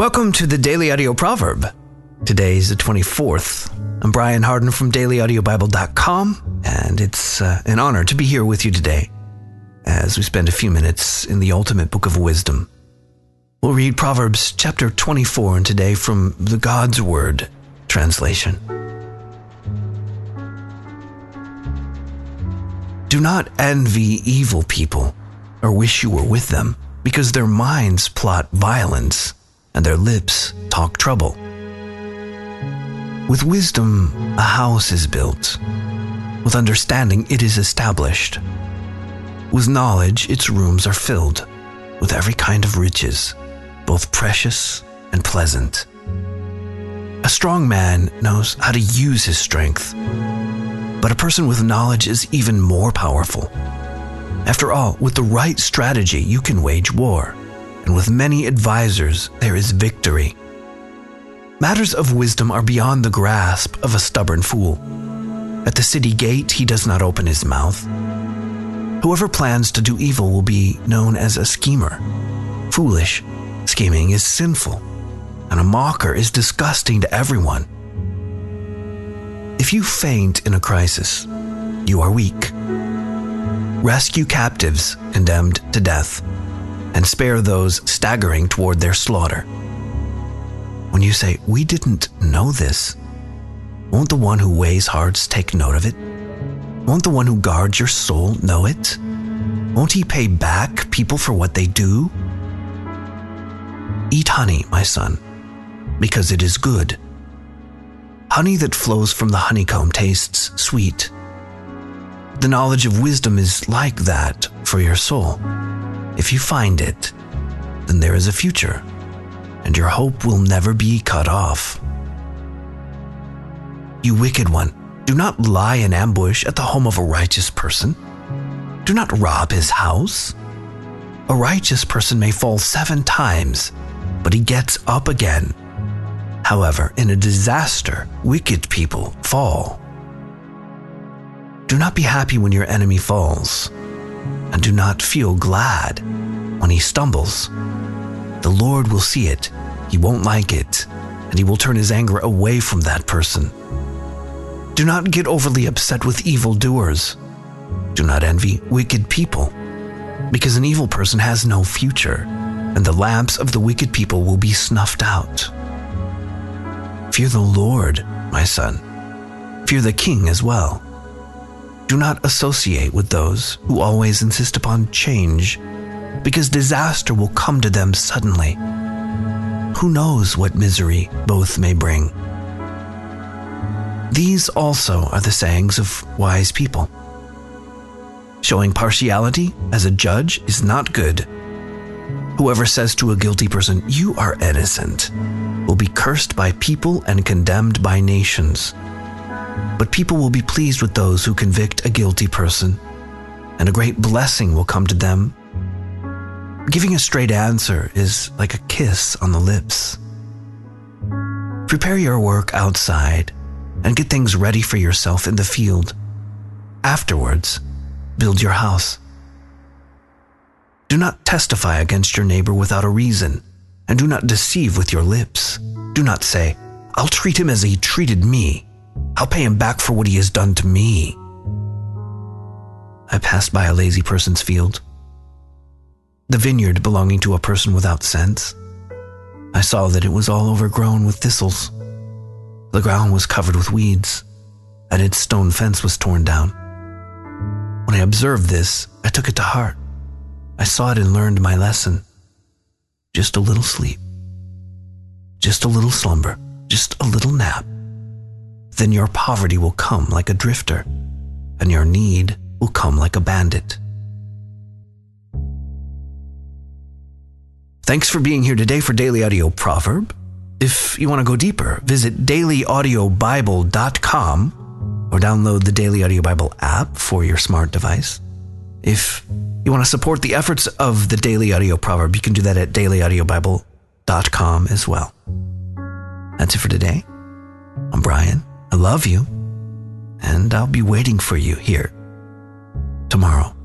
Welcome to the Daily Audio Proverb. Today is the 24th. I'm Brian Hardin from dailyaudiobible.com, and it's uh, an honor to be here with you today as we spend a few minutes in the ultimate book of wisdom. We'll read Proverbs chapter 24 and today from the God's Word translation. Do not envy evil people or wish you were with them, because their minds plot violence and their lips talk trouble. With wisdom, a house is built. With understanding, it is established. With knowledge, its rooms are filled with every kind of riches, both precious and pleasant. A strong man knows how to use his strength but a person with knowledge is even more powerful. After all, with the right strategy, you can wage war, and with many advisors, there is victory. Matters of wisdom are beyond the grasp of a stubborn fool. At the city gate, he does not open his mouth. Whoever plans to do evil will be known as a schemer. Foolish scheming is sinful, and a mocker is disgusting to everyone. If you faint in a crisis, you are weak. Rescue captives condemned to death and spare those staggering toward their slaughter. When you say, We didn't know this, won't the one who weighs hearts take note of it? Won't the one who guards your soul know it? Won't he pay back people for what they do? Eat honey, my son, because it is good Honey that flows from the honeycomb tastes sweet. The knowledge of wisdom is like that for your soul. If you find it, then there is a future, and your hope will never be cut off. You wicked one, do not lie in ambush at the home of a righteous person. Do not rob his house. A righteous person may fall seven times, but he gets up again. However, in a disaster, wicked people fall. Do not be happy when your enemy falls, and do not feel glad when he stumbles. The Lord will see it, he won't like it, and he will turn his anger away from that person. Do not get overly upset with evildoers. Do not envy wicked people, because an evil person has no future, and the lamps of the wicked people will be snuffed out. Fear the Lord, my son. Fear the king as well. Do not associate with those who always insist upon change, because disaster will come to them suddenly. Who knows what misery both may bring? These also are the sayings of wise people. Showing partiality as a judge is not good. Whoever says to a guilty person, You are innocent, will be cursed by people and condemned by nations. But people will be pleased with those who convict a guilty person, and a great blessing will come to them. Giving a straight answer is like a kiss on the lips. Prepare your work outside and get things ready for yourself in the field. Afterwards, build your house. Do not testify against your neighbor without a reason and do not deceive with your lips. Do not say, I'll treat him as he treated me. I'll pay him back for what he has done to me. I passed by a lazy person's field, the vineyard belonging to a person without sense. I saw that it was all overgrown with thistles. The ground was covered with weeds, and its stone fence was torn down. When I observed this, I took it to heart. I saw it and learned my lesson. Just a little sleep. Just a little slumber. Just a little nap. Then your poverty will come like a drifter, and your need will come like a bandit. Thanks for being here today for Daily Audio Proverb. If you want to go deeper, visit dailyaudiobible.com or download the Daily Audio Bible app for your smart device. If you want to support the efforts of the Daily Audio Proverb, you can do that at dailyaudiobible.com as well. That's it for today. I'm Brian. I love you, and I'll be waiting for you here tomorrow.